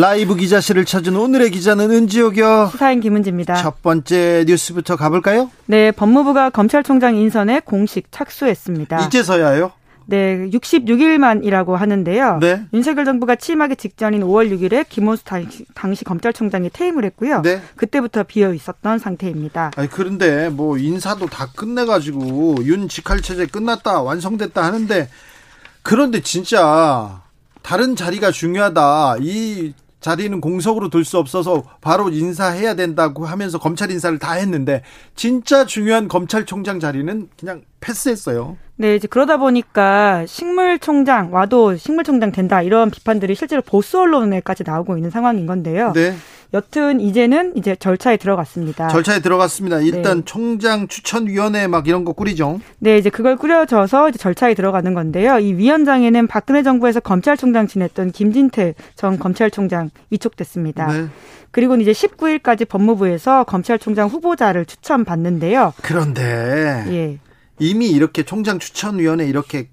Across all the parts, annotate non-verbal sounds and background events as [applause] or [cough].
라이브 기자실을 찾은 오늘의 기자는 은지옥이요. 시사인 김은지입니다. 첫 번째 뉴스부터 가볼까요? 네, 법무부가 검찰총장 인선에 공식 착수했습니다. 이제서야요? 네, 66일 만이라고 하는데요. 네. 윤석열 정부가 취임하기 직전인 5월 6일에 김원수 당시, 당시 검찰총장이 퇴임을 했고요. 네. 그때부터 비어 있었던 상태입니다. 아니 그런데 뭐 인사도 다 끝내가지고 윤 직할 체제 끝났다 완성됐다 하는데 그런데 진짜 다른 자리가 중요하다 이 자리는 공석으로 둘 수 없어서 바로 인사해야 된다고 하면서 검찰 인사를 다 했는데 진짜 중요한 검찰총장 자리는 그냥 패스했어요. 네, 이제 그러다 보니까 식물총장 와도 식물총장 된다 이런 비판들이 실제로 보수 언론에까지 나오고 있는 상황인 건데요. 네. 여튼 이제는 이제 절차에 들어갔습니다. 절차에 들어갔습니다. 일단 네. 총장 추천위원회 막 이런 거 꾸리죠. 네, 이제 그걸 꾸려져서 이제 절차에 들어가는 건데요. 이 위원장에는 박근혜 정부에서 검찰총장 지냈던 김진태 전 검찰총장 위촉됐습니다. 네. 그리고 이제 19일까지 법무부에서 검찰총장 후보자를 추천받는데요. 그런데 예. 이미 이렇게 총장 추천위원회 이렇게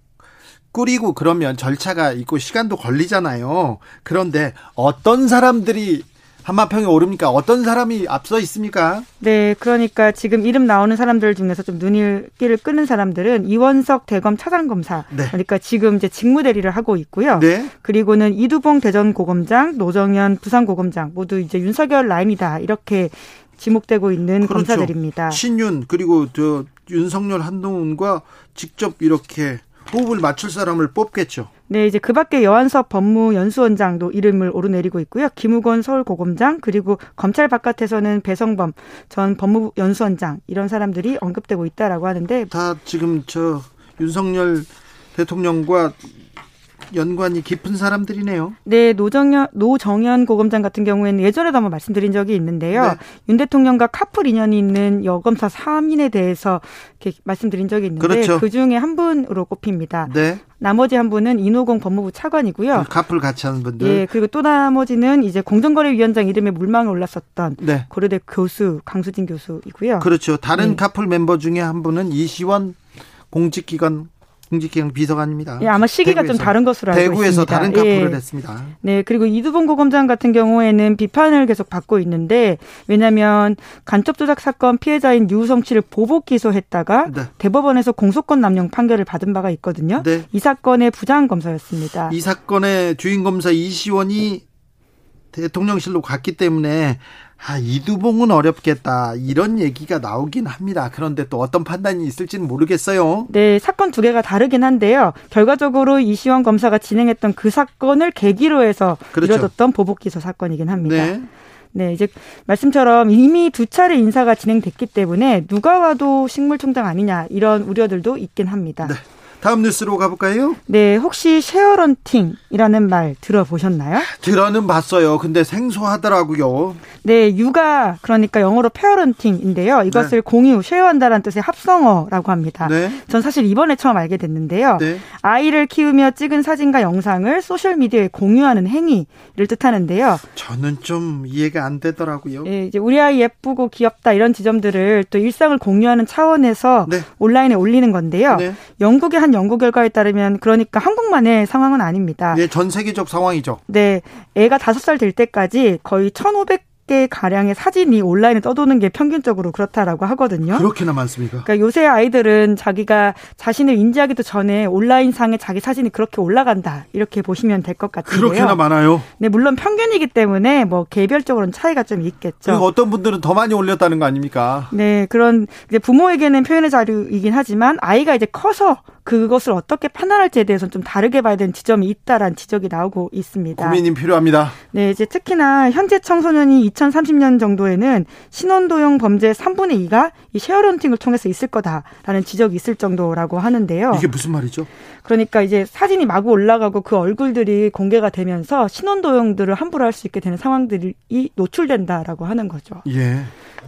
꾸리고 그러면 절차가 있고 시간도 걸리잖아요. 그런데 어떤 사람들이 한마평에 오릅니까? 어떤 사람이 앞서 있습니까? 네, 그러니까 지금 이름 나오는 사람들 중에서 좀 눈길을 끄는 사람들은 이원석 대검 차장검사. 네. 그러니까 지금 이제 직무 대리를 하고 있고요. 네. 그리고는 이두봉 대전 고검장, 노정현 부산 고검장 모두 이제 윤석열 라인이다 이렇게 지목되고 있는 그렇죠. 검사들입니다. 신윤 그리고 저 윤석열 한동훈과 직접 이렇게 호흡을 맞출 사람을 뽑겠죠. 네, 이제 그 밖에 여한섭 법무연수원장도 이름을 오르내리고 있고요. 김우건 서울고검장 그리고 검찰 바깥에서는 배성범 전 법무연수원장 이런 사람들이 언급되고 있다라고 하는데 다 지금 저 윤석열 대통령과 연관이 깊은 사람들이네요. 네, 노정현, 노정현 고검장 같은 경우에는 예전에도 한번 말씀드린 적이 있는데요. 네. 윤 대통령과 카풀 인연이 있는 여검사 3인에 대해서 이렇게 말씀드린 적이 있는데 그렇죠. 그 중에 한 분으로 꼽힙니다. 네. 나머지 한 분은 인호공 법무부 차관이고요. 카풀 같이 하는 분들. 예, 그리고 또 나머지는 이제 공정거래위원장 이름에 물망에 올랐었던 네. 고려대 교수 강수진 교수이고요. 그렇죠. 다른 네. 카풀 멤버 중에 한 분은 이시원 공직기관 공직기관 비서관입니다. 예, 아마 시기가 좀 대구에서. 다른 것으로 알고 대구에서 있습니다. 다른 카풀을 예. 했습니다. 네, 그리고 이두봉 고검장 같은 경우에는 비판을 계속 받고 있는데 왜냐하면 간첩 조작 사건 피해자인 유우성 씨를 보복 기소했다가 네. 대법원에서 공소권 남용 판결을 받은 바가 있거든요. 네. 이 사건의 부장 검사였습니다. 이 사건의 주인 검사 이시원이 대통령실로 갔기 때문에 아, 이두봉은 어렵겠다 이런 얘기가 나오긴 합니다. 그런데 또 어떤 판단이 있을지는 모르겠어요. 네, 사건 두 개가 다르긴 한데요. 결과적으로 이시원 검사가 진행했던 그 사건을 계기로 해서 그렇죠. 이뤄졌던 보복 기소 사건이긴 합니다. 네. 네, 이제 말씀처럼 이미 두 차례 인사가 진행됐기 때문에 누가 와도 식물총장 아니냐 이런 우려들도 있긴 합니다. 네. 다음 뉴스로 가볼까요? 네, 혹시 쉐어런팅이라는 말 들어보셨나요? 들어는 봤어요. 근데 생소하더라고요. 네, 육아 그러니까 영어로 parenting인데요. 이것을 공유, share한다라는 뜻의 합성어라고 합니다. 네. 전 사실 이번에 처음 알게 됐는데요. 네. 아이를 키우며 찍은 사진과 영상을 소셜 미디어에 공유하는 행위를 뜻하는데요. 저는 좀 이해가 안 되더라고요. 예, 이제 우리 아이 예쁘고 귀엽다 이런 지점들을 또 일상을 공유하는 차원에서 네. 온라인에 올리는 건데요. 네. 영국의 한 연구 결과에 따르면 그러니까 한국만의 상황은 아닙니다. 네, 전 세계적 상황이죠. 네, 애가 다섯 살 될 때까지 거의 1,500 개 가량의 사진이 온라인에 떠도는 게 평균적으로 그렇다라고 하거든요. 그렇게나 많습니까? 그러니까 요새 아이들은 자기가 자신을 인지하기도 전에 온라인 상에 자기 사진이 그렇게 올라간다 이렇게 보시면 될 것 같은데요. 그렇게나 많아요. 네, 물론 평균이기 때문에 뭐 개별적으로는 차이가 좀 있겠죠. 그리고 어떤 분들은 더 많이 올렸다는 거 아닙니까? 네, 그런 이제 부모에게는 표현의 자유이긴 하지만 아이가 이제 커서 그것을 어떻게 판단할지에 대해서는 좀 다르게 봐야 되는 지점이 있다라는 지적이 나오고 있습니다. 고민이 필요합니다. 네, 이제 특히나 현재 청소년이 2030년 정도에는 신원도용 범죄 3분의 2가 이 쉐어런팅을 통해서 있을 거다라는 지적이 있을 정도라고 하는데요. 이게 무슨 말이죠? 그러니까 이제 사진이 마구 올라가고 그 얼굴들이 공개가 되면서 신원도용들을 함부로 할 수 있게 되는 상황들이 노출된다라고 하는 거죠. 예.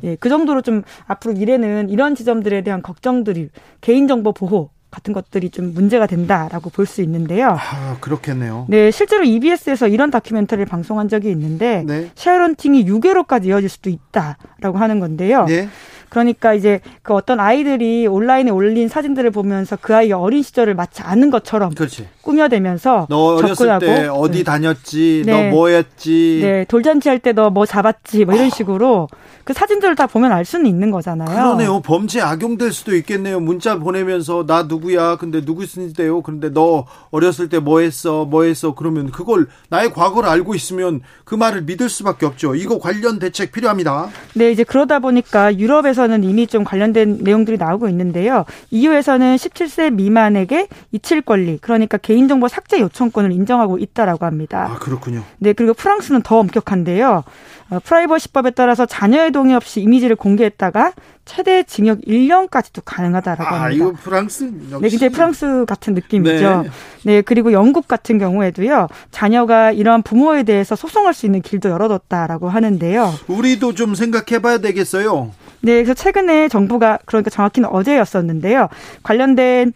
예, 그 정도로 좀 앞으로 미래는 이런 지점들에 대한 걱정들이 개인정보 보호 같은 것들이 좀 문제가 된다라고 볼 수 있는데요. 아, 그렇겠네요. 네, 실제로 EBS에서 이런 다큐멘터리를 방송한 적이 있는데 네. 쉐어런팅이 6회로까지 이어질 수도 있다라고 하는 건데요. 네. 그러니까 이제 그 어떤 아이들이 온라인에 올린 사진들을 보면서 그 아이의 어린 시절을 마치 아는 것처럼 그렇지. 꾸며대면서 너 어렸을 접근하고 때 어디 네. 다녔지, 네. 너 뭐였지, 네, 돌잔치 할 때 너 뭐 잡았지, 뭐 이런 식으로 그 사진들을 다 보면 알 수는 있는 거잖아요. 그러네요. 범죄 악용될 수도 있겠네요. 문자 보내면서 나 누구야, 근데 누구 쓰는데요? 그런데 너 어렸을 때 뭐 했어, 뭐 했어? 그러면 그걸 나의 과거를 알고 있으면 그 말을 믿을 수밖에 없죠. 이거 관련 대책 필요합니다. 네, 이제 그러다 보니까 유럽에서 에서는 이미 좀 관련된 내용들이 나오고 있는데요. EU에서는 17세 미만에게 이칠 권리, 그러니까 개인 정보 삭제 요청권을 인정하고 있다라고 합니다. 아, 그렇군요. 네, 그리고 프랑스는 더 엄격한데요. 어, 프라이버시법에 따라서 자녀의 동의 없이 이미지를 공개했다가 최대 징역 1년까지도 가능하다라고 아, 합니다. 이거 프랑스 역시. 네, 굉장히 프랑스 같은 느낌이죠. 네. 네, 그리고 영국 같은 경우에도요. 자녀가 이러한 부모에 대해서 소송할 수 있는 길도 열어뒀다라고 하는데요. 우리도 좀 생각해 봐야 되겠어요. 네, 그래서 최근에 정부가 그러니까 정확히는 어제였었는데요. 관련된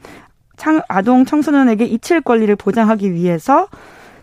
아동 청소년에게 이칠 권리를 보장하기 위해서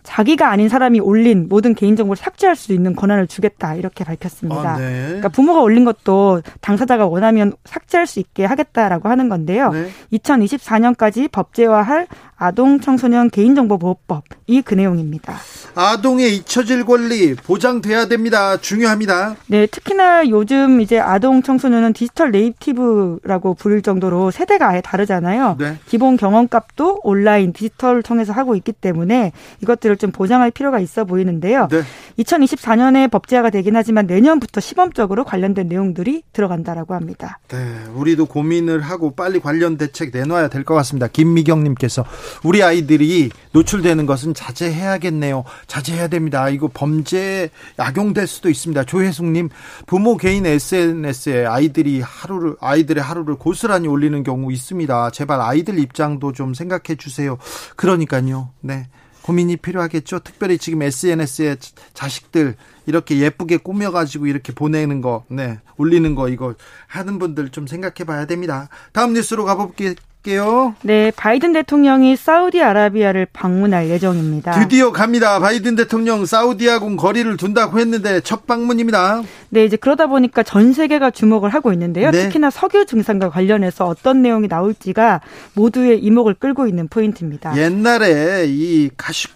자기가 아닌 사람이 올린 모든 개인정보를 삭제할 수 있는 권한을 주겠다 이렇게 밝혔습니다. 아, 네. 그러니까 부모가 올린 것도 당사자가 원하면 삭제할 수 있게 하겠다라고 하는 건데요. 네. 2024년까지 법제화할 아동 청소년 개인정보보호법 이 그 내용입니다. 아동의 잊혀질 권리 보장돼야 됩니다. 중요합니다. 네, 특히나 요즘 이제 아동 청소년은 디지털 네이티브라고 부를 정도로 세대가 아예 다르잖아요. 네. 기본 경험값도 온라인 디지털을 통해서 하고 있기 때문에 이것들을 좀 보장할 필요가 있어 보이는데요. 네. 2024년에 법제화가 되긴 하지만 내년부터 시범적으로 관련된 내용들이 들어간다라고 합니다. 네, 우리도 고민을 하고 빨리 관련 대책 내놔야 될 것 같습니다. 김미경님께서 우리 아이들이 노출되는 것은 자제해야겠네요. 자제해야 됩니다. 이거 범죄 악용될 수도 있습니다. 조혜숙님 부모 개인 SNS에 아이들이 하루를 아이들의 하루를 고스란히 올리는 경우 있습니다. 제발 아이들 입장도 좀 생각해 주세요. 그러니까요. 네. 고민이 필요하겠죠. 특별히 지금 SNS에 자식들 이렇게 예쁘게 꾸며가지고 이렇게 보내는 거, 네, 올리는 거 이거 하는 분들 좀 생각해 봐야 됩니다. 다음 뉴스로 가볼게 요. 볼게요. 네, 바이든 대통령이 사우디아라비아를 방문할 예정입니다. 드디어 갑니다. 바이든 대통령 사우디하고 거리를 둔다고 했는데 첫 방문입니다. 네, 이제 그러다 보니까 전 세계가 주목을 하고 있는데요. 네. 특히나 석유 증산과 관련해서 어떤 내용이 나올지가 모두의 이목을 끌고 있는 포인트입니다. 옛날에 이 가시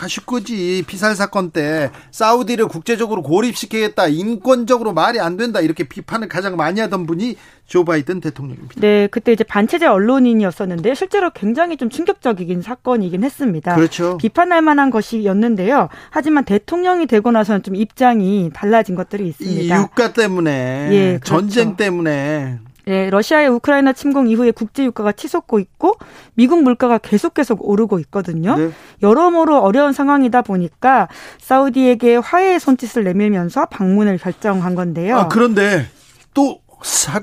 가슈크지 피살 사건 때 사우디를 국제적으로 고립시키겠다 인권적으로 말이 안 된다 이렇게 비판을 가장 많이 하던 분이 조 바이든 대통령입니다. 네, 그때 이제 반체제 언론인이었었는데 실제로 굉장히 좀 충격적이긴 사건이긴 했습니다. 그렇죠. 비판할 만한 것이었는데요. 하지만 대통령이 되고 나서는 좀 입장이 달라진 것들이 있습니다. 이 유가 때문에, 예, 그렇죠. 전쟁 때문에 네, 러시아의 우크라이나 침공 이후에 국제 유가가 치솟고 있고 미국 물가가 계속 계속 오르고 있거든요. 네. 여러모로 어려운 상황이다 보니까 사우디에게 화해의 손짓을 내밀면서 방문을 결정한 건데요. 아, 그런데 또 사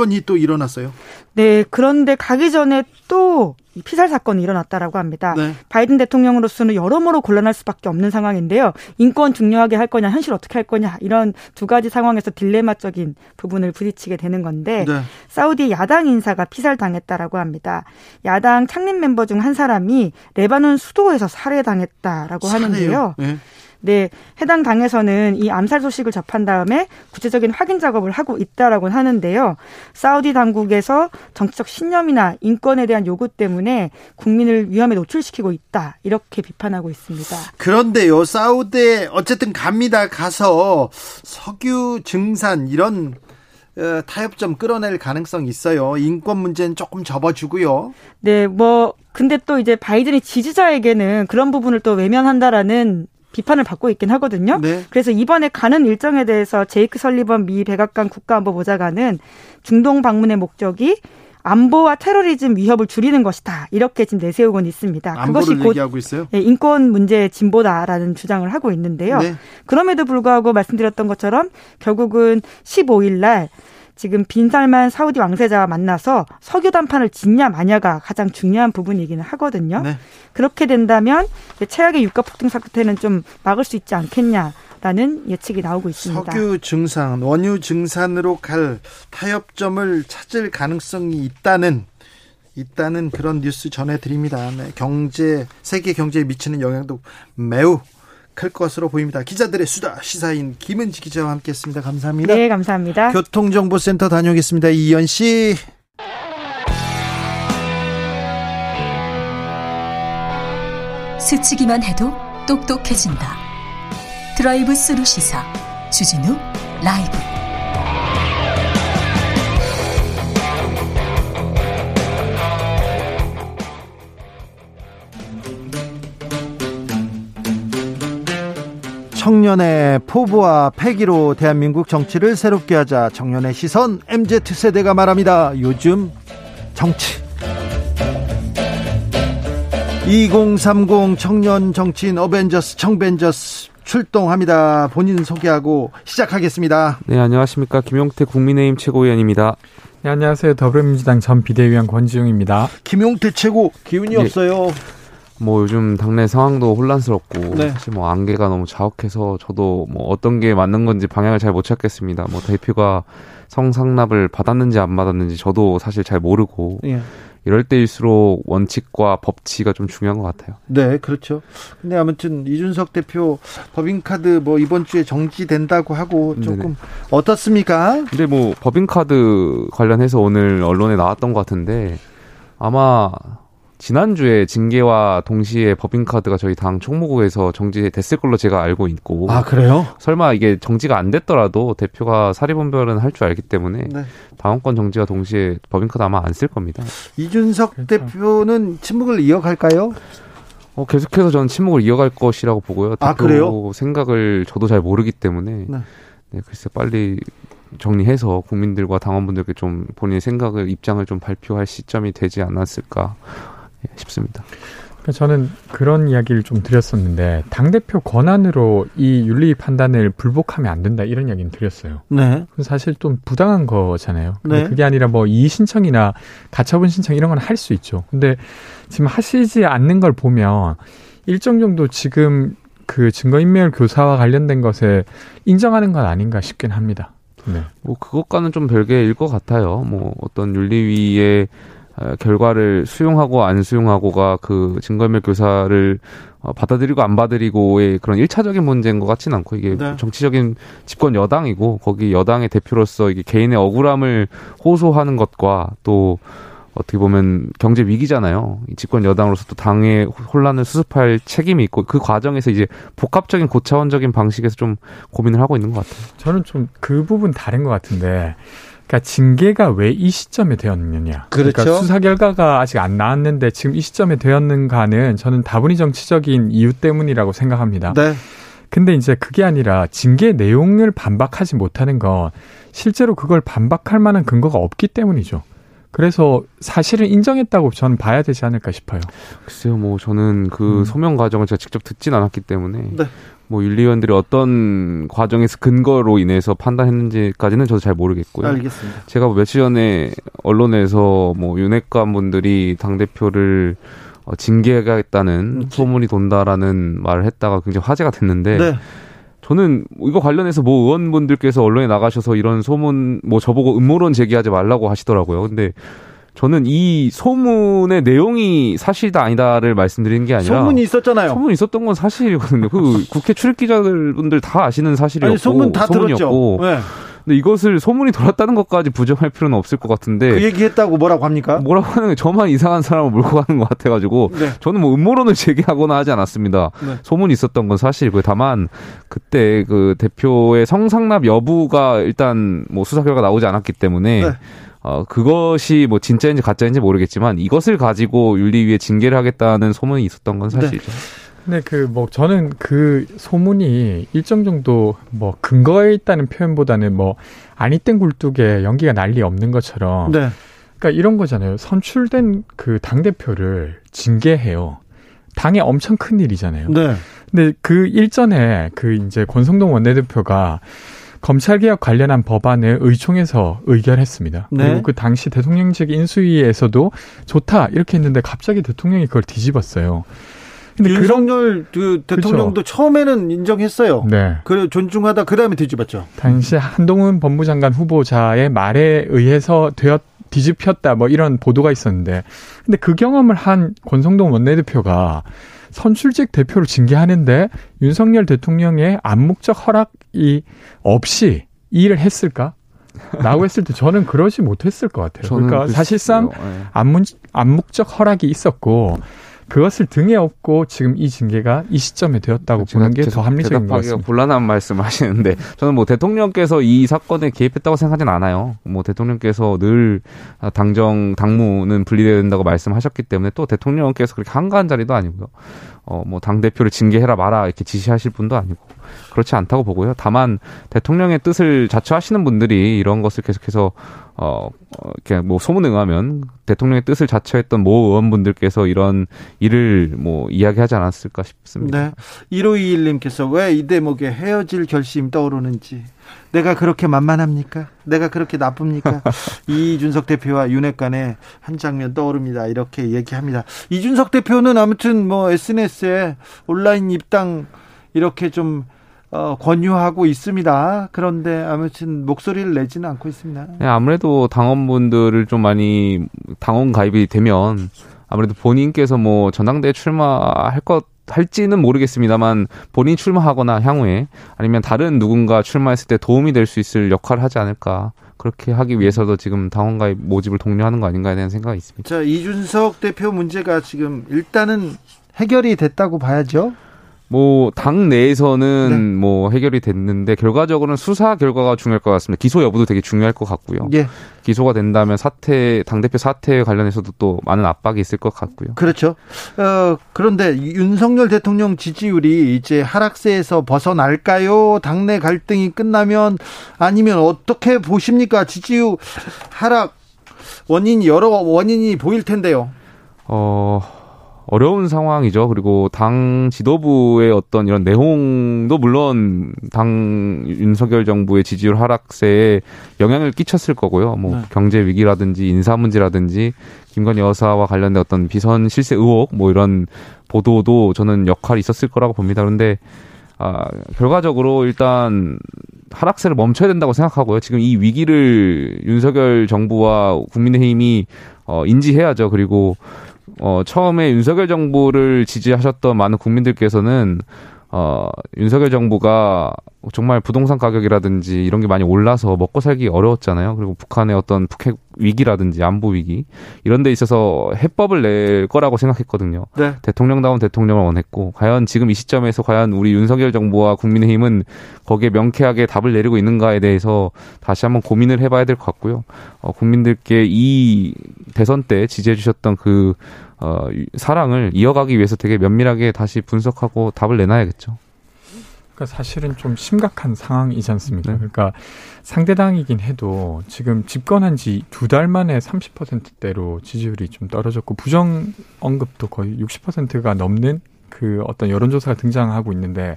건이 또 일어났어요. 네, 그런데 가기 전에 또 피살 사건이 일어났다라고 합니다. 네. 바이든 대통령으로서는 여러모로 곤란할 수밖에 없는 상황인데요. 인권 중요하게 할 거냐, 현실 어떻게 할 거냐 이런 두 가지 상황에서 딜레마적인 부분을 부딪히게 되는 건데 네. 사우디 야당 인사가 피살 당했다라고 합니다. 야당 창립 멤버 중 한 사람이 레바논 수도에서 살해당했다라고 하는데요. 네. 네, 해당 당에서는 이 암살 소식을 접한 다음에 구체적인 확인 작업을 하고 있다라고 하는데요. 사우디 당국에서 정치적 신념이나 인권에 대한 요구 때문에 국민을 위험에 노출시키고 있다. 이렇게 비판하고 있습니다. 그런데요, 사우디에 어쨌든 갑니다. 가서 석유 증산 이런 어, 타협점 끌어낼 가능성이 있어요. 인권 문제는 조금 접어주고요. 네, 뭐 근데 또 이제 바이든이 지지자에게는 그런 부분을 또 외면한다라는 비판을 받고 있긴 하거든요. 네. 그래서 이번에 가는 일정에 대해서 제이크 설리번 미 백악관 국가안보보좌관은 중동 방문의 목적이 안보와 테러리즘 위협을 줄이는 것이다. 이렇게 지금 내세우곤 있습니다. 그것이 곧 얘기하고 있어요? 예, 인권 문제 진보다라는 주장을 하고 있는데요. 네. 그럼에도 불구하고 말씀드렸던 것처럼 결국은 15일 날 지금 빈살만 사우디 왕세자와 만나서 석유 단판을 짓냐 마냐가 가장 중요한 부분이기는 하거든요. 네. 그렇게 된다면 최악의 유가 폭등 사태는 좀 막을 수 있지 않겠냐. 라는 예측이 나오고 있습니다. 석유 증산, 원유 증산으로 갈 타협점을 찾을 가능성이 있다는 있다는 그런 뉴스 전해드립니다. 네, 경제 세계 경제에 미치는 영향도 매우 클 것으로 보입니다. 기자들의 수다 시사인 김은지 기자와 함께했습니다. 감사합니다. 네, 감사합니다. 교통정보센터 다녀오겠습니다. 이현 씨. 스치기만 해도 똑똑해진다. 드라이브 스루 시사 주진우 라이브. 청년의 포부와 패기로 대한민국 정치를 새롭게 하자 청년의 시선 MZ세대가 말합니다. 요즘 정치 2030 청년 정치인 어벤져스 청벤져스 출동합니다. 본인 소개하고 시작하겠습니다. 네, 안녕하십니까. 김용태 국민의힘 최고위원입니다. 네, 안녕하세요. 더불어민주당 전 비대위원 권지웅입니다. 김용태 최고 기운이 네. 없어요. 뭐 요즘 당내 상황도 혼란스럽고 네. 사실 뭐 안개가 너무 자욱해서 저도 뭐 어떤 게 맞는 건지 방향을 잘 못 찾겠습니다. 뭐 대표가 성상납을 받았는지 안 받았는지 저도 사실 잘 모르고 예. 이럴 때일수록 원칙과 법치가 좀 중요한 것 같아요. 네, 그렇죠. 근데 아무튼 이준석 대표 법인카드 뭐 이번 주에 정지된다고 하고 조금 네네. 어떻습니까? 근데 뭐 법인카드 관련해서 오늘 언론에 나왔던 것 같은데 아마 지난주에 징계와 동시에 법인카드가 저희 당 총무국에서 정지됐을 걸로 제가 알고 있고. 아, 그래요? 설마 이게 정지가 안 됐더라도 대표가 사리분별은 할 줄 알기 때문에 네. 당원권 정지와 동시에 법인카드 아마 안 쓸 겁니다. 이준석 그렇죠. 대표는 침묵을 이어갈까요? 어, 계속해서 저는 침묵을 이어갈 것이라고 보고요. 아, 그래요? 생각을 저도 잘 모르기 때문에. 네. 네, 글쎄 빨리 정리해서 국민들과 당원분들께 좀 본인의 생각을 입장을 좀 발표할 시점이 되지 않았을까 싶습니다. 그러니까 저는 그런 이야기를 좀 드렸었는데 당 대표 권한으로 이 윤리 판단을 불복하면 안 된다 이런 이야기는 드렸어요. 네. 사실 좀 부당한 거잖아요. 네. 그게 아니라 뭐 이의 신청이나 가처분 신청 이런 건 할 수 있죠. 근데 지금 하시지 않는 걸 보면 일정 정도 지금 그 증거인멸 교사와 관련된 것에 인정하는 건 아닌가 싶긴 합니다. 네. 뭐 그것과는 좀 별개일 것 같아요. 뭐 어떤 윤리위의 어, 결과를 수용하고 안 수용하고가 그 증거인멸 교사를 어, 받아들이고 안 받아들이고의 그런 일차적인 문제인 것 같지는 않고 이게 네. 정치적인 집권 여당이고 거기 여당의 대표로서 이게 개인의 억울함을 호소하는 것과 또 어떻게 보면 경제 위기잖아요. 이 집권 여당으로서 또 당의 혼란을 수습할 책임이 있고 그 과정에서 이제 복합적인 고차원적인 방식에서 좀 고민을 하고 있는 것 같아요. 저는 좀 그 부분 다른 것 같은데 그러니까 징계가 왜 이 시점에 되었느냐. 그렇죠. 그러니까 수사 결과가 아직 안 나왔는데 지금 이 시점에 되었는가는 저는 다분히 정치적인 이유 때문이라고 생각합니다. 네. 근데 이제 그게 아니라 징계 내용을 반박하지 못하는 건 실제로 그걸 반박할 만한 근거가 없기 때문이죠. 그래서 사실은 인정했다고 저는 봐야 되지 않을까 싶어요. 글쎄요, 뭐 저는 그 음. 소명 과정을 제가 직접 듣진 않았기 때문에 네. 뭐 윤리위원들이 어떤 과정에서 근거로 인해서 판단했는지까지는 저도 잘 모르겠고요. 알겠습니다. 제가 뭐 며칠 전에 언론에서 뭐 윤핵관 분들이 당 대표를 어, 징계하겠다는 음, 소문이 돈다라는 말을 했다가 굉장히 화제가 됐는데 네. 저는 이거 관련해서 뭐 의원분들께서 언론에 나가셔서 이런 소문 뭐 저보고 음모론 제기하지 말라고 하시더라고요. 근데 저는 이 소문의 내용이 사실이다 아니다를 말씀드리는 게 아니라 소문이 있었잖아요. 소문이 있었던 건 사실이거든요. 그 국회 출입 기자분들 다 아시는 사실이었고 아니, 소문 다. 들었죠. 네. 근데 이것을 소문이 돌았다는 것까지 부정할 필요는 없을 것 같은데 그 얘기했다고 뭐라고 합니까? 뭐라고 하는 게 저만 이상한 사람을 몰고 가는 것 같아가지고 네. 저는 뭐 음모론을 제기하거나 하지 않았습니다. 네. 소문이 있었던 건 사실이고요. 다만 그때 그 대표의 성상납 여부가 일단 뭐 수사 결과 나오지 않았기 때문에 네. 어, 그것이 뭐 진짜인지 가짜인지 모르겠지만 이것을 가지고 윤리위에 징계를 하겠다는 소문이 있었던 건 사실이죠. 네. 근데 그 뭐 저는 그 소문이 일정 정도 뭐 근거에 있다는 표현보다는 뭐 아니 땐 굴뚝에 연기가 난리 없는 것처럼 네. 그러니까 이런 거잖아요. 선출된 그 당 대표를 징계해요. 당에 엄청 큰 일이잖아요. 네. 근데 그 일전에 그 이제 권성동 원내대표가 검찰개혁 관련한 법안을 의총에서 의결했습니다. 네. 그리고 그 당시 대통령직 인수위에서도 좋다 이렇게 했는데 갑자기 대통령이 그걸 뒤집었어요. 근데 윤석열 그 대통령도 그렇죠. 처음에는 인정했어요. 네. 그 존중하다 그 다음에 뒤집었죠. 당시 한동훈 법무장관 후보자의 말에 의해서 되었 뒤집혔다 뭐 이런 보도가 있었는데 근데 그 경험을 한 권성동 원내대표가 선출직 대표를 징계하는데 윤석열 대통령의 암묵적 허락이 없이 이 일을 했을까? 라고 했을 때 저는 그러지 못했을 것 같아요. 그러니까 사실상 네. 암묵, 암묵적 허락이 있었고 그것을 등에 업고 지금 이 징계가 이 시점에 되었다고 보는 게 더 합리적인 것 같습니다. 곤란한 말씀 하시는데 저는 뭐 대통령께서 이 사건에 개입했다고 생각하진 않아요. 뭐 대통령께서 늘 당정 당무는 분리돼야 된다고 말씀하셨기 때문에 또 대통령께서 그렇게 한가한 자리도 아니고요. 어 뭐 당 대표를 징계해라 마라 이렇게 지시하실 분도 아니고 그렇지 않다고 보고요. 다만 대통령의 뜻을 자처하시는 분들이 이런 것을 계속해서 어, 어 이렇게 뭐 소문에 의하면 대통령의 뜻을 자처했던 모 의원분들께서 이런 일을 뭐 이야기하지 않았을까 싶습니다. 네. 1521님께서 왜 이 대목에 헤어질 결심 떠오르는지 내가 그렇게 만만합니까? 내가 그렇게 나쁩니까? [laughs] 이준석 대표와 윤핵 관의 한 장면 떠오릅니다. 이렇게 얘기합니다. 이준석 대표는 아무튼 뭐 SNS에 온라인 입당 이렇게 좀 어, 권유하고 있습니다. 그런데 아무튼 목소리를 내지는 않고 있습니다. 네, 아무래도 당원분들을 좀 많이 당원 가입이 되면 아무래도 본인께서 뭐 전당대회 출마할 것 할지는 모르겠습니다만 본인 출마하거나 향후에 아니면 다른 누군가 출마했을 때 도움이 될 수 있을 역할을 하지 않을까 그렇게 하기 위해서도 지금 당원 가입 모집을 독려하는 거 아닌가에 대한 생각이 있습니다. 자 이준석 대표 문제가 지금 일단은 해결이 됐다고 봐야죠. 뭐 당 내에서는 네. 뭐 해결이 됐는데 결과적으로는 수사 결과가 중요할 것 같습니다. 기소 여부도 되게 중요할 것 같고요. 예. 기소가 된다면 사태 당 대표 사태 관련해서도 또 많은 압박이 있을 것 같고요. 그렇죠. 어, 그런데 윤석열 대통령 지지율이 이제 하락세에서 벗어날까요? 당내 갈등이 끝나면 아니면 어떻게 보십니까? 지지율 하락 원인 여러 원인이 보일 텐데요. 어. 어려운 상황이죠. 그리고 당 지도부의 어떤 이런 내홍도 물론 당 윤석열 정부의 지지율 하락세에 영향을 끼쳤을 거고요. 뭐 네. 경제 위기라든지 인사 문제라든지 김건희 여사와 관련된 어떤 비선 실세 의혹 뭐 이런 보도도 저는 역할이 있었을 거라고 봅니다. 그런데 아, 결과적으로 일단 하락세를 멈춰야 된다고 생각하고요. 지금 이 위기를 윤석열 정부와 국민의힘이 어, 인지해야죠. 그리고 어, 처음에 윤석열 정부를 지지하셨던 많은 국민들께서는 어, 윤석열 정부가 정말 부동산 가격이라든지 이런 게 많이 올라서 먹고 살기 어려웠잖아요. 그리고 북한의 어떤 북핵 위기라든지 안보 위기 이런 데 있어서 해법을 낼 거라고 생각했거든요. 네. 대통령다운 대통령을 원했고 과연 지금 이 시점에서 과연 우리 윤석열 정부와 국민의힘은 거기에 명쾌하게 답을 내리고 있는가에 대해서 다시 한번 고민을 해봐야 될 것 같고요. 어, 국민들께 이 대선 때 지지해 주셨던 그 어, 사랑을 이어가기 위해서 되게 면밀하게 다시 분석하고 답을 내놔야겠죠. 그러니까 사실은 좀 심각한 상황이지 않습니까? 네. 그러니까 상대당이긴 해도 지금 집권한 지 두 달 만에 30%대로 지지율이 좀 떨어졌고 부정 언급도 거의 60%가 넘는 그 어떤 여론조사가 등장하고 있는데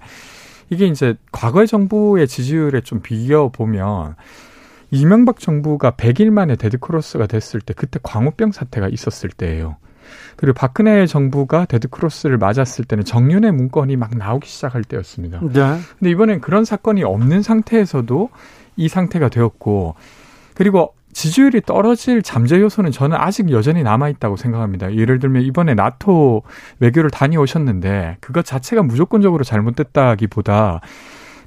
이게 이제 과거의 정부의 지지율에 좀 비교 보면 이명박 정부가 100일 만에 데드크로스가 됐을 때 그때 광우병 사태가 있었을 때예요. 그리고 박근혜 정부가 데드크로스를 맞았을 때는 정윤회 문건이 막 나오기 시작할 때였습니다. 네. 근데 이번엔 그런 사건이 없는 상태에서도 이 상태가 되었고 그리고 지지율이 떨어질 잠재 요소는 저는 아직 여전히 남아 있다고 생각합니다. 예를 들면 이번에 나토 외교를 다녀오셨는데 그것 자체가 무조건적으로 잘못됐다기보다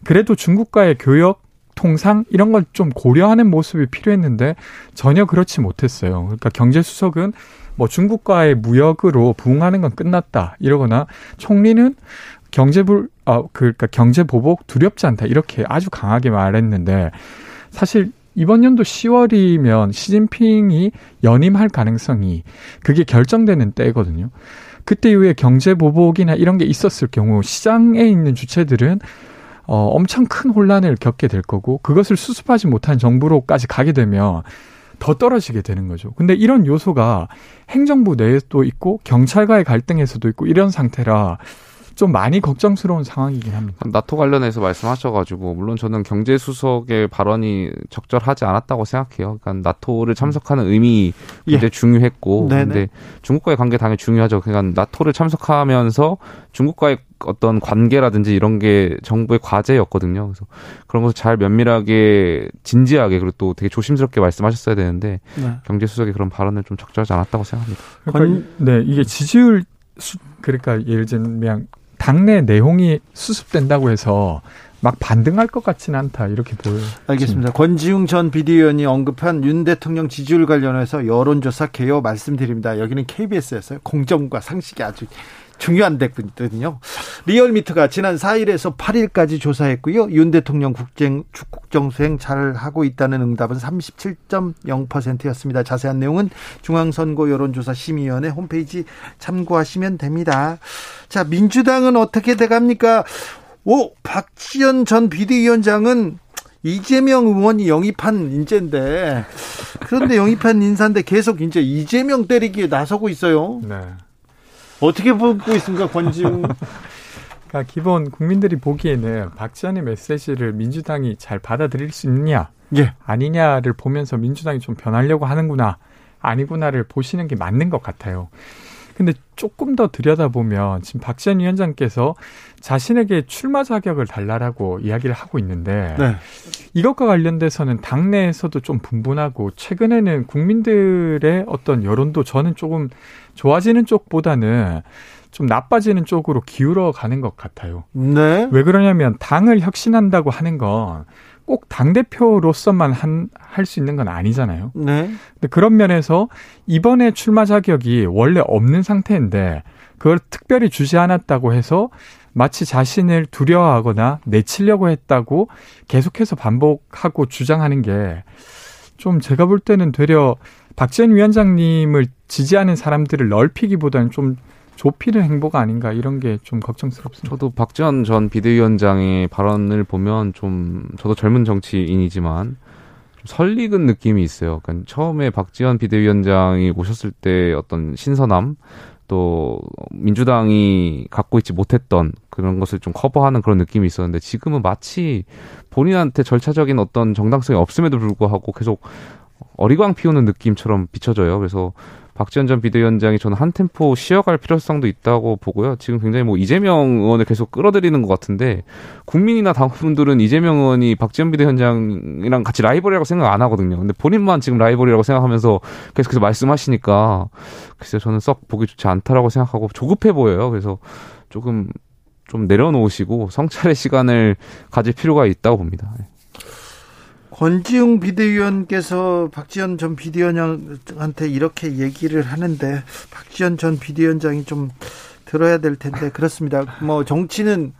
그래도 중국과의 교역 통상 이런 걸 좀 고려하는 모습이 필요했는데 전혀 그렇지 못했어요. 그러니까 경제 수석은 뭐 중국과의 무역으로 부응하는 건 끝났다 이러거나 총리는 경제불 어 그러니까 경제 보복 두렵지 않다 이렇게 아주 강하게 말했는데 사실 이번 연도 10월이면 시진핑이 연임할 가능성이 그게 결정되는 때거든요. 그때 이후에 경제 보복이나 이런 게 있었을 경우 시장에 있는 주체들은 어, 엄청 큰 혼란을 겪게 될 거고 그것을 수습하지 못한 정부로까지 가게 되면 더 떨어지게 되는 거죠. 근데 이런 요소가 행정부 내에도 있고 경찰과의 갈등에서도 있고 이런 상태라 좀 많이 걱정스러운 상황이긴 합니다. 나토 관련해서 말씀하셔가지고 물론 저는 경제 수석의 발언이 적절하지 않았다고 생각해요. 그러니까 나토를 참석하는 의미 굉장히 예. 중요했고, 네네. 근데 중국과의 관계 당연히 중요하죠. 그러니까 나토를 참석하면서 중국과의 어떤 관계라든지 이런 게 정부의 과제였거든요. 그래서 그런 것을 잘 면밀하게 진지하게 그리고 또 되게 조심스럽게 말씀하셨어야 되는데 네. 경제 수석의 그런 발언을 좀 적절하지 않았다고 생각합니다. 그러니까, 네, 이게 지지율 수, 그러니까 예를 들면 당내 내용이 수습된다고 해서 막 반등할 것 같지는 않다 이렇게 보여요. 알겠습니다. 권지웅 전 비대위원이 언급한 윤 대통령 지지율 관련해서 여론조사 개요 말씀드립니다. 여기는 KBS였어요. 공정과 상식이 아주 중요한 데거든요. 리얼미터가 지난 4일에서 8일까지 조사했고요. 윤 대통령 국정, 국정수행 잘 하고 있다는 응답은 37.0%였습니다. 자세한 내용은 중앙선거 여론조사 심의위원회 홈페이지 참고하시면 됩니다. 자, 민주당은 어떻게 돼갑니까? 오, 박지원 전 비대위원장은 이재명 의원이 영입한 인재인데 그런데 영입한 인사인데 계속 이제 이재명 때리기에 나서고 있어요. 네. 어떻게 보고 있습니까, 권지웅? [laughs] 그러니까 기본 국민들이 보기에는 박지원의 메시지를 민주당이 잘 받아들일 수 있냐, 예. 아니냐를 보면서 민주당이 좀 변하려고 하는구나, 아니구나를 보시는 게 맞는 것 같아요. 근데 조금 더 들여다보면 지금 박지원 위원장께서 자신에게 출마 자격을 달라라고 이야기를 하고 있는데 네. 이것과 관련돼서는 당내에서도 좀 분분하고 최근에는 국민들의 어떤 여론도 저는 조금 좋아지는 쪽보다는 좀 나빠지는 쪽으로 기울어 가는 것 같아요. 네. 왜 그러냐면 당을 혁신한다고 하는 건 꼭 당대표로서만 한, 할 수 있는 건 아니잖아요. 네. 근데 그런 면에서 이번에 출마 자격이 원래 없는 상태인데 그걸 특별히 주지 않았다고 해서 마치 자신을 두려워하거나 내치려고 했다고 계속해서 반복하고 주장하는 게 좀 제가 볼 때는 되려 박지원 위원장님을 지지하는 사람들을 넓히기보다는 좀 좁히는 행보가 아닌가 이런 게 좀 걱정스럽습니다. 저도 박지원 전 비대위원장의 발언을 보면 좀 저도 젊은 정치인이지만 좀 설익은 느낌이 있어요. 그러니까 처음에 박지원 비대위원장이 오셨을 때 어떤 신선함 또 민주당이 갖고 있지 못했던 그런 것을 좀 커버하는 그런 느낌이 있었는데 지금은 마치 본인한테 절차적인 어떤 정당성이 없음에도 불구하고 계속 어리광 피우는 느낌처럼 비춰져요. 그래서 박지원 전 비대위원장이 저는 한 템포 쉬어갈 필요성도 있다고 보고요. 지금 굉장히 뭐 이재명 의원을 계속 끌어들이는 것 같은데 국민이나 당분들은 이재명 의원이 박지원 비대위원장이랑 같이 라이벌이라고 생각 안 하거든요. 근데 본인만 지금 라이벌이라고 생각하면서 계속해서 말씀하시니까 글쎄요 저는 썩 보기 좋지 않다라고 생각하고 조급해 보여요. 그래서 조금 좀 내려놓으시고 성찰의 시간을 가질 필요가 있다고 봅니다. 권지웅 비대위원께서 박지원 전 비대위원장한테 이렇게 얘기를 하는데 박지원 전 비대위원장이 좀 들어야 될 텐데 그렇습니다. 뭐 정치는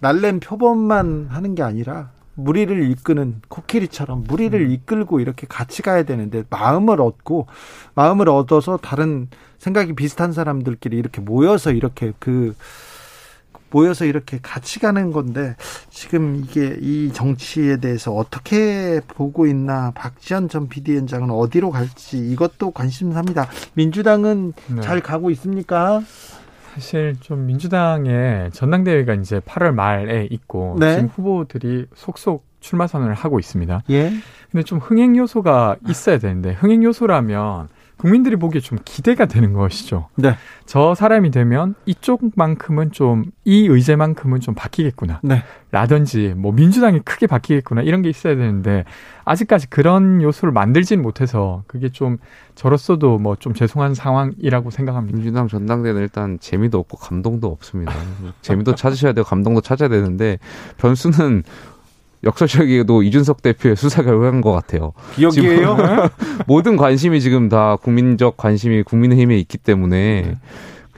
날렘 표범만 하는 게 아니라 무리를 이끄는 코끼리처럼 무리를 음. 이끌고 이렇게 같이 가야 되는데 마음을 얻고 마음을 얻어서 다른 생각이 비슷한 사람들끼리 이렇게 모여서 이렇게 그 모여서 이렇게 같이 가는 건데 지금 이게 이 정치에 대해서 어떻게 보고 있나 박지원 전 비대위원장은 어디로 갈지 이것도 관심사입니다. 민주당은 네. 잘 가고 있습니까? 사실 좀 민주당의 전당대회가 이제 8월 말에 있고 네. 지금 후보들이 속속 출마 선언을 하고 있습니다. 예. 근데 좀 흥행 요소가 있어야 되는데 흥행 요소라면 국민들이 보기에 좀 기대가 되는 것이죠. 네. 저 사람이 되면 이쪽만큼은 좀, 이 의제만큼은 좀 바뀌겠구나. 네. 라든지, 뭐, 민주당이 크게 바뀌겠구나. 이런 게 있어야 되는데, 아직까지 그런 요소를 만들진 못해서, 그게 좀, 저로서도 뭐 좀 죄송한 상황이라고 생각합니다. 민주당 전당대회는 일단 재미도 없고 감동도 없습니다. 재미도 찾으셔야 되고, 감동도 찾아야 되는데, 변수는 역설적이게도 이준석 대표의 수사 결과인 것 같아요. 기억이에요? [laughs] 모든 관심이 지금 다 국민적 관심이 국민의힘에 있기 때문에 네.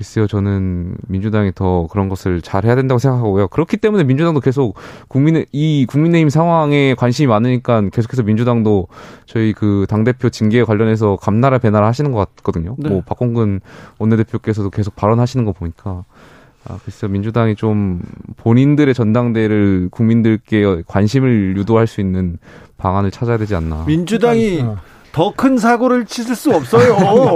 글쎄요, 저는 민주당이 더 그런 것을 잘 해야 된다고 생각하고요. 그렇기 때문에 민주당도 계속 국민의, 이 국민의힘 상황에 관심이 많으니까 계속해서 민주당도 저희 그 당대표 징계에 관련해서 감나라 배나라 하시는 것 같거든요. 네. 뭐 박홍근 원내대표께서도 계속 발언하시는 거 보니까. 아, 글쎄요, 민주당이 좀 본인들의 전당대회를 국민들께 관심을 유도할 수 있는 방안을 찾아야 되지 않나. 민주당이 더 큰 사고를 치실 수 없어요. [laughs]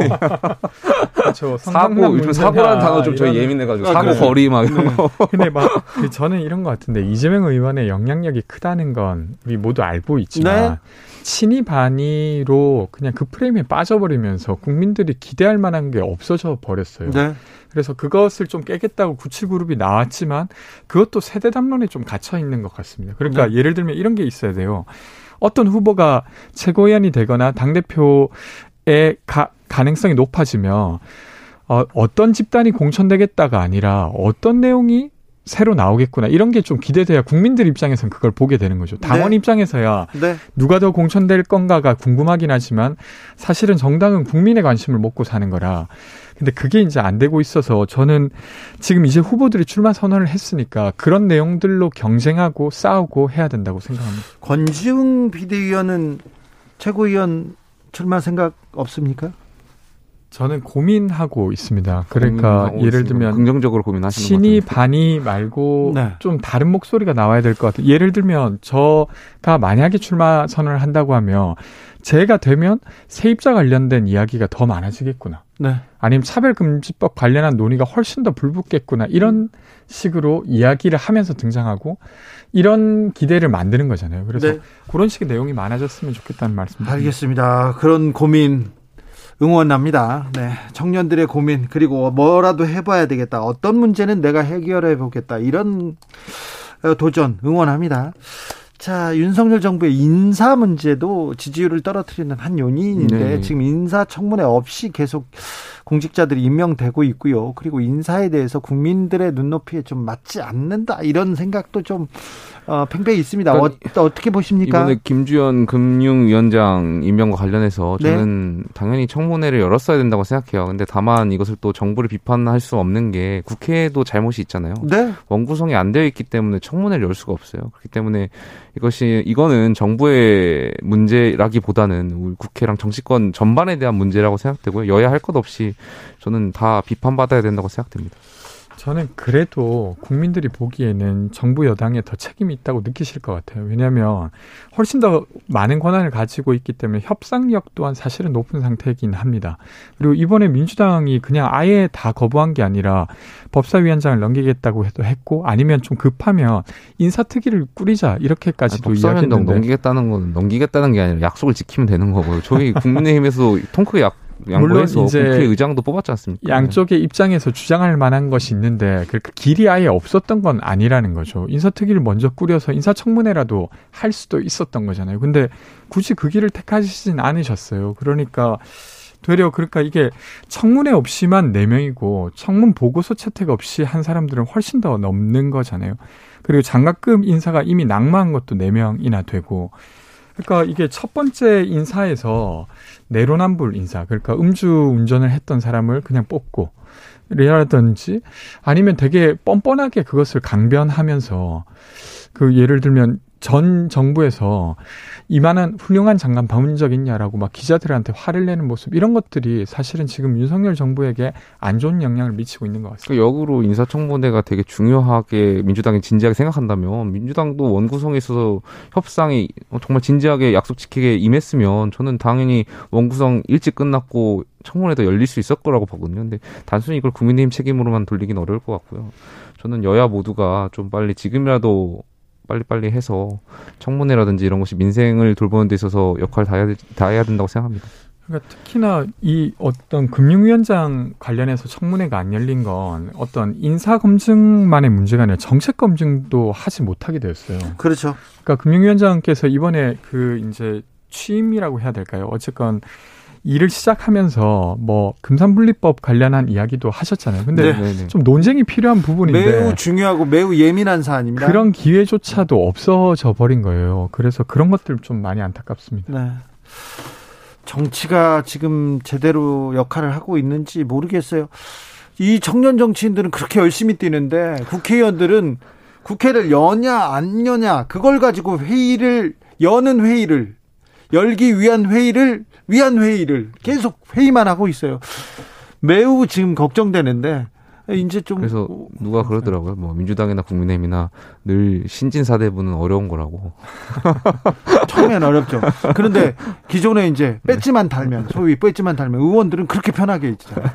그렇죠. 사고 요즘 사고라는 단어 좀 저희 예민해가지고 아, 사고 그래. 거리 막 이런 네. 거. [laughs] 근데 막그 저는 이런 것 같은데 이재명 의원의 영향력이 크다는 건 우리 모두 알고 있지만 네? 친이 반이로 그냥 그 프레임에 빠져버리면서 국민들이 기대할 만한 게 없어져 버렸어요. 네. 그래서 그것을 좀 깨겠다고 구칠그룹이 나왔지만 그것도 세대 담론에 좀 갇혀 있는 것 같습니다. 그러니까 네. 예를 들면 이런 게 있어야 돼요. 어떤 후보가 최고위원이 되거나 당대표 의 가, 가능성이 높아지면 어, 어떤 집단이 공천되겠다가 아니라 어떤 내용이 새로 나오겠구나 이런 게 좀 기대돼야 국민들 입장에서는 그걸 보게 되는 거죠. 당원 네. 입장에서야 네. 누가 더 공천될 건가가 궁금하긴 하지만 사실은 정당은 국민의 관심을 먹고 사는 거라. 근데 그게 이제 안 되고 있어서 저는 지금 이제 후보들이 출마 선언을 했으니까 그런 내용들로 경쟁하고 싸우고 해야 된다고 생각합니다. 권지웅 비대위원은 최고위원 출마 생각 없습니까? 저는 고민하고 있습니다. 그러니까 예를 들면 긍정적으로 고민하시는 신이 반이 말고 네. 좀 다른 목소리가 나와야 될 것 같아요. 예를 들면 저가 만약에 출마 선언을 한다고 하면 제가 되면 세입자 관련된 이야기가 더 많아지겠구나. 네. 아니면 차별금지법 관련한 논의가 훨씬 더 불붙겠구나. 이런 식으로 이야기를 하면서 등장하고 이런 기대를 만드는 거잖아요. 그래서 네. 그런 식의 내용이 많아졌으면 좋겠다는 말씀. 알겠습니다. 그런 고민 응원합니다. 네. 청년들의 고민, 그리고 뭐라도 해봐야 되겠다. 어떤 문제는 내가 해결해 보겠다. 이런 어, 도전 응원합니다. 자, 윤석열 정부의 인사 문제도 지지율을 떨어뜨리는 한 요인인데 네. 지금 인사청문회 없이 계속 공직자들이 임명되고 있고요. 그리고 인사에 대해서 국민들의 눈높이에 좀 맞지 않는다 이런 생각도 좀 어, 팽팽히 있습니다. 그러니까 어, 떻게 보십니까? 이번에 김주현 금융위원장 임명과 관련해서 네. 저는 네. 당연히 청문회를 열었어야 된다고 생각해요. 근데 다만 이것을 또 정부를 비판할 수 없는 게 국회에도 잘못이 있잖아요. 네. 원구성이 안 되어 있기 때문에 청문회를 열 수가 없어요. 그렇기 때문에 이것이 이거는 정부의 문제라기보다는 국회랑 정치권 전반에 대한 문제라고 생각되고요. 여야 할 것 없이 저는 다 비판받아야 된다고 생각됩니다. 저는 그래도 국민들이 보기에는 정부 여당에 더 책임이 있다고 느끼실 것 같아요. 왜냐하면 훨씬 더 많은 권한을 가지고 있기 때문에 협상력 또한 사실은 높은 상태이긴 합니다. 그리고 이번에 민주당이 그냥 아예 다 거부한 게 아니라 법사위원장을 넘기겠다고 해도 했고 아니면 좀 급하면 인사특위를 꾸리자 이렇게까지도 아니, 이야기했는데 넘기겠다는 건 넘기겠다는 게 아니라 약속을 지키면 되는 거고요. 저희 국민의힘에서 통크 약 물론 이제 국회 의장도 뽑았지 않습니까? 양쪽의 입장에서 주장할 만한 것이 있는데 그 길이 아예 없었던 건 아니라는 거죠. 인사특위를 먼저 꾸려서 인사청문회라도 할 수도 있었던 거잖아요. 근데 굳이 그 길을 택하시진 않으셨어요. 그러니까 되려 그러니까 이게 청문회 없이만 4명이고 청문 보고서 채택 없이 한 사람들은 훨씬 더 넘는 거잖아요. 그리고 장학금 인사가 이미 낙마한 것도 4명이나 되고 그러니까 이게 첫 번째 인사에서 내로남불 인사, 그러니까 음주 운전을 했던 사람을 그냥 뽑고, 라든지 아니면 되게 뻔뻔하게 그것을 강변하면서 그 예를 들면 전 정부에서 이만한 훌륭한 장관 방문 적 있냐라고 막 기자들한테 화를 내는 모습 이런 것들이 사실은 지금 윤석열 정부에게 안 좋은 영향을 미치고 있는 것 같습니다. 그 역으로 인사청문회가 되게 중요하게 민주당이 진지하게 생각한다면 민주당도 원구성에 있어서 협상이 정말 진지하게 약속 지키게 임했으면 저는 당연히 원구성 일찍 끝났고 청문회도 열릴 수 있을 거라고 보거든요. 근데 단순히 이걸 국민의힘 책임으로만 돌리긴 어려울 것 같고요. 저는 여야 모두가 좀 빨리 지금이라도 빨리빨리 해서 청문회라든지 이런 것이 민생을 돌보는 데 있어서 역할을 다해야, 다해야 된다고 생각합니다. 그러니까 특히나 이 어떤 금융위원장 관련해서 청문회가 안 열린 건 어떤 인사 검증만의 문제가 아니라 정책 검증도 하지 못하게 되었어요. 그렇죠. 그러니까 금융위원장께서 이번에 그 이제 취임이라고 해야 될까요? 어쨌건 일을 시작하면서 뭐 금산분리법 관련한 이야기도 하셨잖아요. 근데 네. 네, 네. 좀 논쟁이 필요한 부분인데 매우 중요하고 매우 예민한 사안입니다. 그런 기회조차도 없어져 버린 거예요. 그래서 그런 것들 좀 많이 안타깝습니다. 네. 정치가 지금 제대로 역할을 하고 있는지 모르겠어요. 이 청년 정치인들은 그렇게 열심히 뛰는데 국회의원들은 국회를 여냐 안 여냐 그걸 가지고 회의를 여는 회의를 열기 위한 회의를 위한 회의를 계속 회의만 하고 있어요. 매우 지금 걱정되는데 이제 좀 그래서 누가 그러더라고요. 뭐 민주당이나 국민의힘이나 늘 신진 사대부는 어려운 거라고. [laughs] 처음엔 어렵죠. 그런데 기존에 이제 배지만 달면 소위 배지만 달면 의원들은 그렇게 편하게 있잖아요.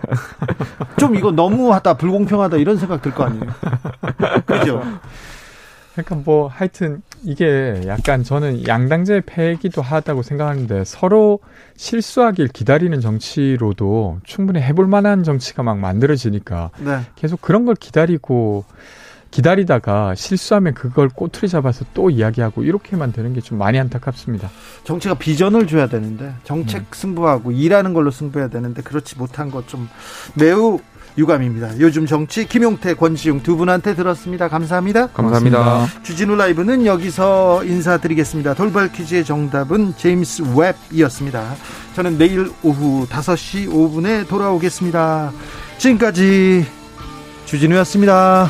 좀 이거 너무하다 불공평하다 이런 생각 들 거 아니에요. 그죠? 그러니까 뭐 하여튼 이게 약간 저는 양당제 패기도 하다고 생각하는데 서로 실수하길 기다리는 정치로도 충분히 해볼 만한 정치가 막 만들어지니까 네. 계속 그런 걸 기다리고 기다리다가 실수하면 그걸 꼬투리 잡아서 또 이야기하고 이렇게만 되는 게 좀 많이 안타깝습니다. 정치가 비전을 줘야 되는데 정책 음. 승부하고 일하는 걸로 승부해야 되는데 그렇지 못한 것 좀 매우 유감입니다. 요즘 정치 김용태, 권지웅 두 분한테 들었습니다. 감사합니다. 감사합니다. 고맙습니다. 주진우 라이브는 여기서 인사드리겠습니다. 돌발 퀴즈의 정답은 제임스 웹이었습니다. 저는 내일 오후 5시 5분에 돌아오겠습니다. 지금까지 주진우였습니다.